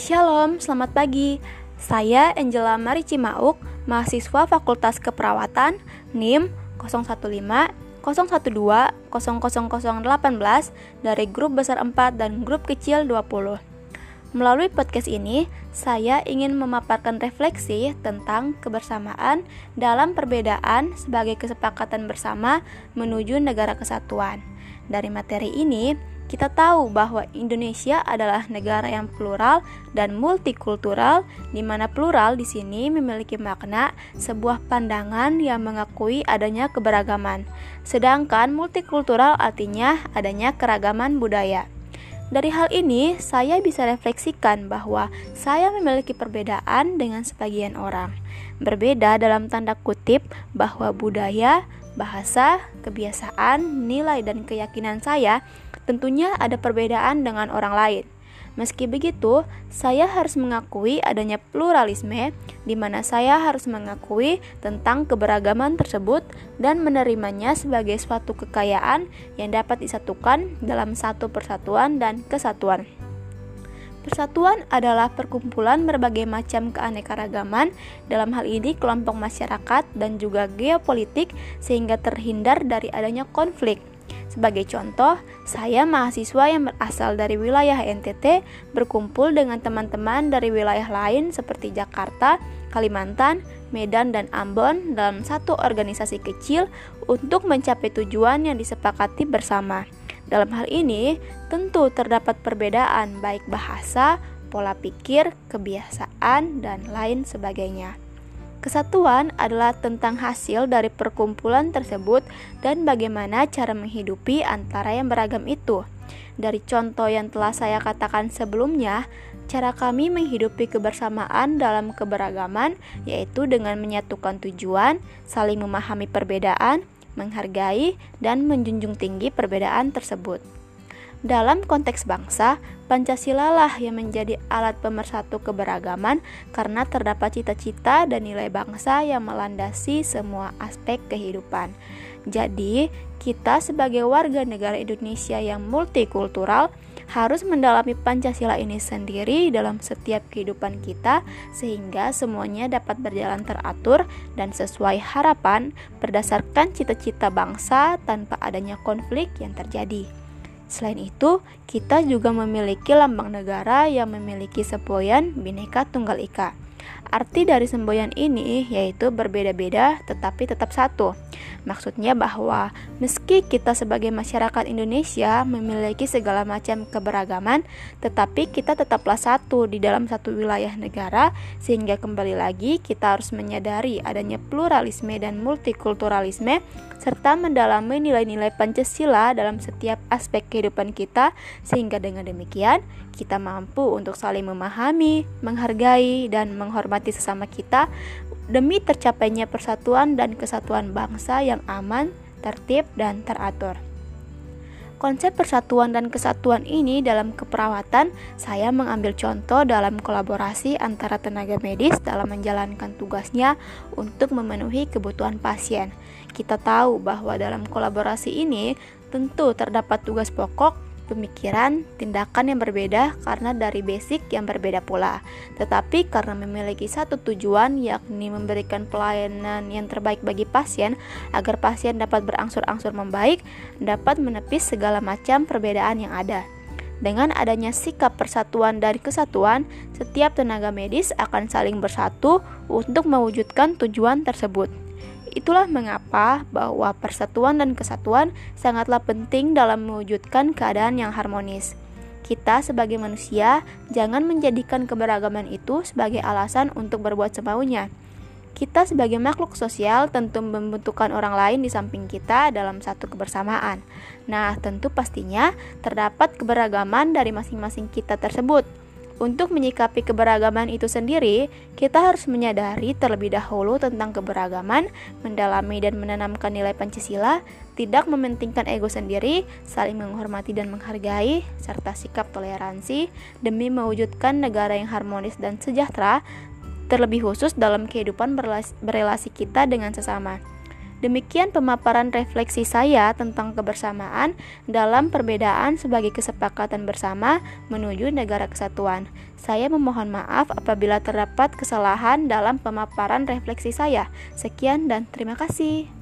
Shalom, selamat pagi. Saya Angela Marici Mauk, mahasiswa Fakultas Keperawatan NIM 015 012 00018 dari grup besar 4 dan grup kecil 20. Melalui podcast ini, saya ingin memaparkan refleksi tentang kebersamaan dalam perbedaan sebagai kesepakatan bersama menuju negara kesatuan. Dari materi ini, kita tahu bahwa Indonesia adalah negara yang plural dan multikultural, di mana plural di sini memiliki makna sebuah pandangan yang mengakui adanya keberagaman, sedangkan multikultural artinya adanya keragaman budaya. Dari hal ini, saya bisa refleksikan bahwa saya memiliki perbedaan dengan sebagian orang. Berbeda dalam tanda kutip bahwa budaya, bahasa, kebiasaan, nilai, dan keyakinan saya tentunya ada perbedaan dengan orang lain. Meski begitu, saya harus mengakui adanya pluralisme, di mana saya harus mengakui tentang keberagaman tersebut dan menerimanya sebagai suatu kekayaan yang dapat disatukan dalam satu persatuan dan kesatuan. Persatuan adalah perkumpulan berbagai macam keanekaragaman, dalam hal ini kelompok masyarakat dan juga geopolitik, sehingga terhindar dari adanya konflik. Sebagai contoh, saya mahasiswa yang berasal dari wilayah NTT berkumpul dengan teman-teman dari wilayah lain seperti Jakarta, Kalimantan, Medan, dan Ambon dalam satu organisasi kecil untuk mencapai tujuan yang disepakati bersama. Dalam hal ini, tentu terdapat perbedaan baik bahasa, pola pikir, kebiasaan, dan lain sebagainya. Kesatuan adalah tentang hasil dari perkumpulan tersebut dan bagaimana cara menghidupi antara yang beragam itu. Dari contoh yang telah saya katakan sebelumnya, cara kami menghidupi kebersamaan dalam keberagaman yaitu dengan menyatukan tujuan, saling memahami perbedaan, menghargai, dan menjunjung tinggi perbedaan tersebut. Dalam konteks bangsa, Pancasila lah yang menjadi alat pemersatu keberagaman karena terdapat cita-cita dan nilai bangsa yang melandasi semua aspek kehidupan. Jadi, kita sebagai warga negara Indonesia yang multikultural harus mendalami Pancasila ini sendiri dalam setiap kehidupan kita sehingga semuanya dapat berjalan teratur dan sesuai harapan berdasarkan cita-cita bangsa tanpa adanya konflik yang terjadi. Selain itu, kita juga memiliki lambang negara yang memiliki semboyan Bhinneka Tunggal Ika. Arti dari semboyan ini yaitu berbeda-beda tetapi tetap satu. Maksudnya bahwa meski kita sebagai masyarakat Indonesia memiliki segala macam keberagaman, tetapi kita tetaplah satu di dalam satu wilayah negara sehingga kembali lagi kita harus menyadari adanya pluralisme dan multikulturalisme serta mendalami nilai-nilai Pancasila dalam setiap aspek kehidupan kita sehingga dengan demikian kita mampu untuk saling memahami, menghargai dan menghormati sesama kita demi tercapainya persatuan dan kesatuan bangsa yang aman, tertib dan teratur. Konsep persatuan dan kesatuan ini dalam keperawatan, saya mengambil contoh dalam kolaborasi antara tenaga medis dalam menjalankan tugasnya untuk memenuhi kebutuhan pasien. Kita tahu bahwa dalam kolaborasi ini tentu terdapat tugas pokok pemikiran, tindakan yang berbeda karena dari basic yang berbeda pula. Tetapi karena memiliki satu tujuan yakni memberikan pelayanan yang terbaik bagi pasien agar pasien dapat berangsur-angsur membaik, dapat menepis segala macam perbedaan yang ada. Dengan adanya sikap persatuan dan kesatuan, setiap tenaga medis akan saling bersatu untuk mewujudkan tujuan tersebut. Itulah mengapa bahwa persatuan dan kesatuan sangatlah penting dalam mewujudkan keadaan yang harmonis. Kita sebagai manusia jangan menjadikan keberagaman itu sebagai alasan untuk berbuat semaunya. Kita sebagai makhluk sosial tentu membutuhkan orang lain di samping kita dalam satu kebersamaan. Nah, tentu pastinya terdapat keberagaman dari masing-masing kita tersebut. Untuk menyikapi keberagaman itu sendiri, kita harus menyadari terlebih dahulu tentang keberagaman, mendalami dan menanamkan nilai Pancasila, tidak mementingkan ego sendiri, saling menghormati dan menghargai, serta sikap toleransi demi mewujudkan negara yang harmonis dan sejahtera, terlebih khusus dalam kehidupan berrelasi kita dengan sesama. Demikian pemaparan refleksi saya tentang kebersamaan dalam perbedaan sebagai kesepakatan bersama menuju negara kesatuan. Saya memohon maaf apabila terdapat kesalahan dalam pemaparan refleksi saya. Sekian dan terima kasih.